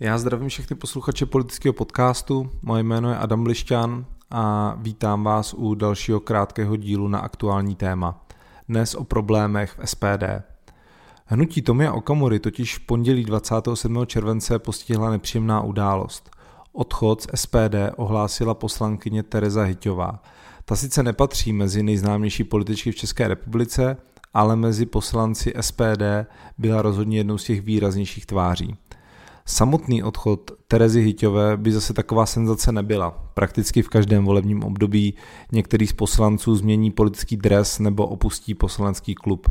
Já zdravím všechny posluchače politického podcastu, moje jméno je Adam Lišťan a vítám vás u dalšího krátkého dílu na aktuální téma. Dnes o problémech v SPD. Hnutí Tomia Okamury totiž v pondělí 27. července postihla nepříjemná událost. Odchod z SPD ohlásila poslankyně Tereza Hyťová. Ta sice nepatří mezi nejznámější političky v České republice, ale mezi poslanci SPD byla rozhodně jednou z těch výraznějších tváří. Samotný odchod Terezy Hyťové by zase taková senzace nebyla. Prakticky v každém volebním období některý z poslanců změní politický dres nebo opustí poslanecký klub.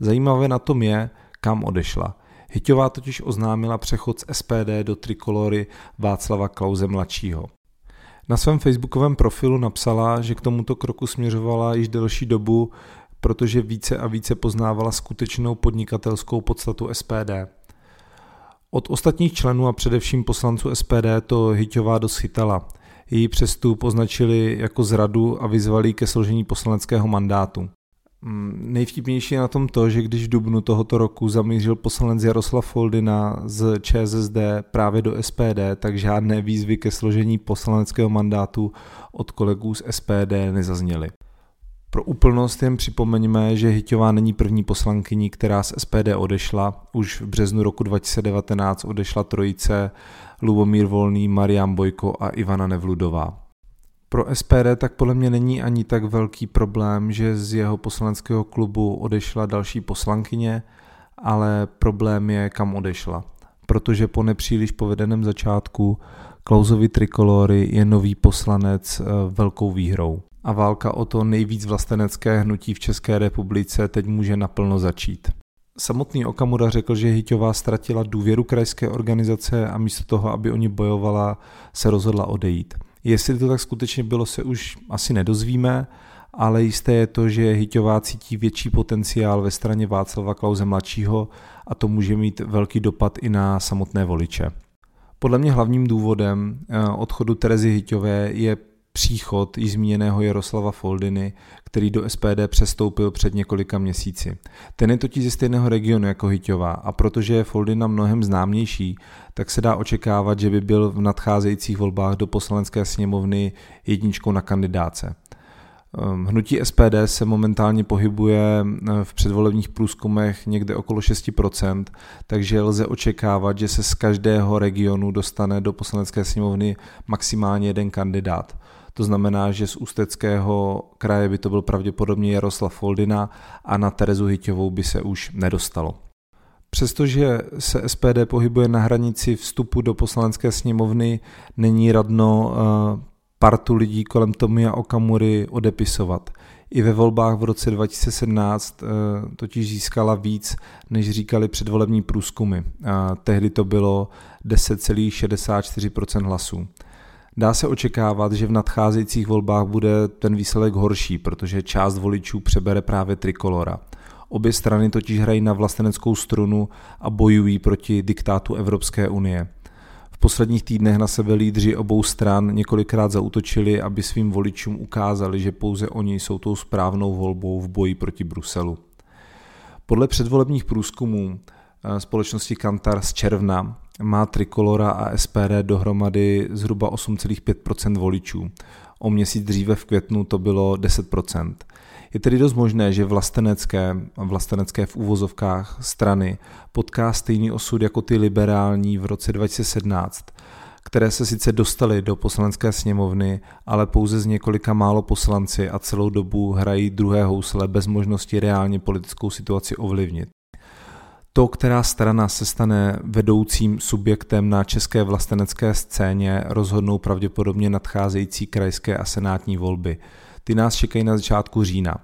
Zajímavé na tom je, kam odešla. Hyťová totiž oznámila přechod z SPD do trikolory Václava Klauze mladšího. Na svém facebookovém profilu napsala, že k tomuto kroku směřovala již delší dobu, protože více a více poznávala skutečnou podnikatelskou podstatu SPD. Od ostatních členů a především poslanců SPD to Hyťová dost chytala. Její přestup označili jako zradu a vyzvali ke složení poslaneckého mandátu. Mm, nejvtipnější je na tom to, že když v dubnu tohoto roku zamířil poslanec Jaroslav Foldina z ČSSD právě do SPD, tak žádné výzvy ke složení poslaneckého mandátu od kolegů z SPD nezazněly. Pro úplnost jen připomeňme, že Hyťová není první poslankyní, která z SPD odešla. Už v březnu roku 2019 odešla trojice Lubomír Volný, Marian Bojko a Ivana Nevludová. Pro SPD tak podle mě není ani tak velký problém, že z jeho poslaneckého klubu odešla další poslankyně, ale problém je, kam odešla. Protože po nepříliš povedeném začátku Klausovi Trikolory je nový poslanec eh, velkou výhrou a válka o to nejvíc vlastenecké hnutí v České republice teď může naplno začít. Samotný Okamura řekl, že Hyťová ztratila důvěru krajské organizace a místo toho, aby o ní bojovala, se rozhodla odejít. Jestli to tak skutečně bylo, se už asi nedozvíme, ale jisté je to, že Hyťová cítí větší potenciál ve straně Václava Klauze mladšího a to může mít velký dopad i na samotné voliče. Podle mě hlavním důvodem eh, odchodu Terezy Hyťové je příchod již zmíněného Jaroslava Foldiny, který do SPD přestoupil před několika měsíci. Ten je totiž ze stejného regionu jako Hyťová a protože je Foldina mnohem známější, tak se dá očekávat, že by byl v nadcházejících volbách do poslanecké sněmovny jedničkou na kandidáce. Ehm, hnutí SPD se momentálně pohybuje eh, v předvolebních průzkumech někde okolo 6%, takže lze očekávat, že se z každého regionu dostane do poslanecké sněmovny maximálně jeden kandidát. To znamená, že z Ústeckého kraje by to byl pravděpodobně Jaroslav Foldina a na Terezu Hyťovou by se už nedostalo. Přestože se SPD pohybuje na hranici vstupu do poslanecké sněmovny, není radno eh, partu lidí kolem Tomia Okamury odepisovat. I ve volbách v roce 2017 eh, totiž získala víc, než říkali předvolební průzkumy. Tehdy to bylo 10,64% hlasů. Dá se očekávat, že v nadcházejících volbách bude ten výsledek horší, protože část voličů přebere právě trikolora. Obě strany totiž hrají na vlasteneckou strunu a bojují proti diktátu Evropské unie. Posledních týdnech na sebe lídři obou stran několikrát zautočili, aby svým voličům ukázali, že pouze oni jsou tou správnou volbou v boji proti Bruselu. Podle předvolebních průzkumů eh, společnosti Kantar z června má Trikolora a SPD dohromady zhruba 8,5% voličů. O měsíc dříve v květnu to bylo 10%. Je tedy dost možné, že vlastenecké, vlastenecké v úvozovkách strany potká stejný osud jako ty liberální v roce 2017, které se sice dostaly do poslanecké sněmovny, ale pouze z několika málo poslanci a celou dobu hrají druhé housle bez možnosti reálně politickou situaci ovlivnit. To, která strana se stane vedoucím subjektem na české vlastenecké scéně, rozhodnou pravděpodobně nadcházející krajské a senátní volby. Ty nás čekají na začátku října.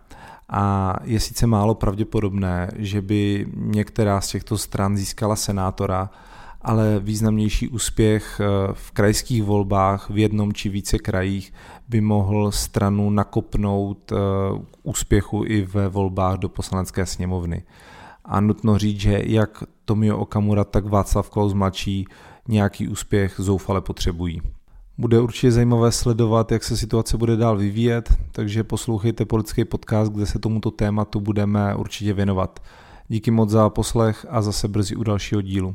A je sice málo pravděpodobné, že by některá z těchto stran získala senátora, ale významnější úspěch eh, v krajských volbách v jednom či více krajích by mohl stranu nakopnout eh, k úspěchu i ve volbách do poslanecké sněmovny. A nutno říct, že jak Tomio Okamura, tak Václav Klaus mladší nějaký úspěch zoufale potřebují. Bude určitě zajímavé sledovat, jak se situace bude dál vyvíjet, takže poslouchejte politický podcast, kde se tomuto tématu budeme určitě věnovat. Díky moc za poslech a zase brzy u dalšího dílu.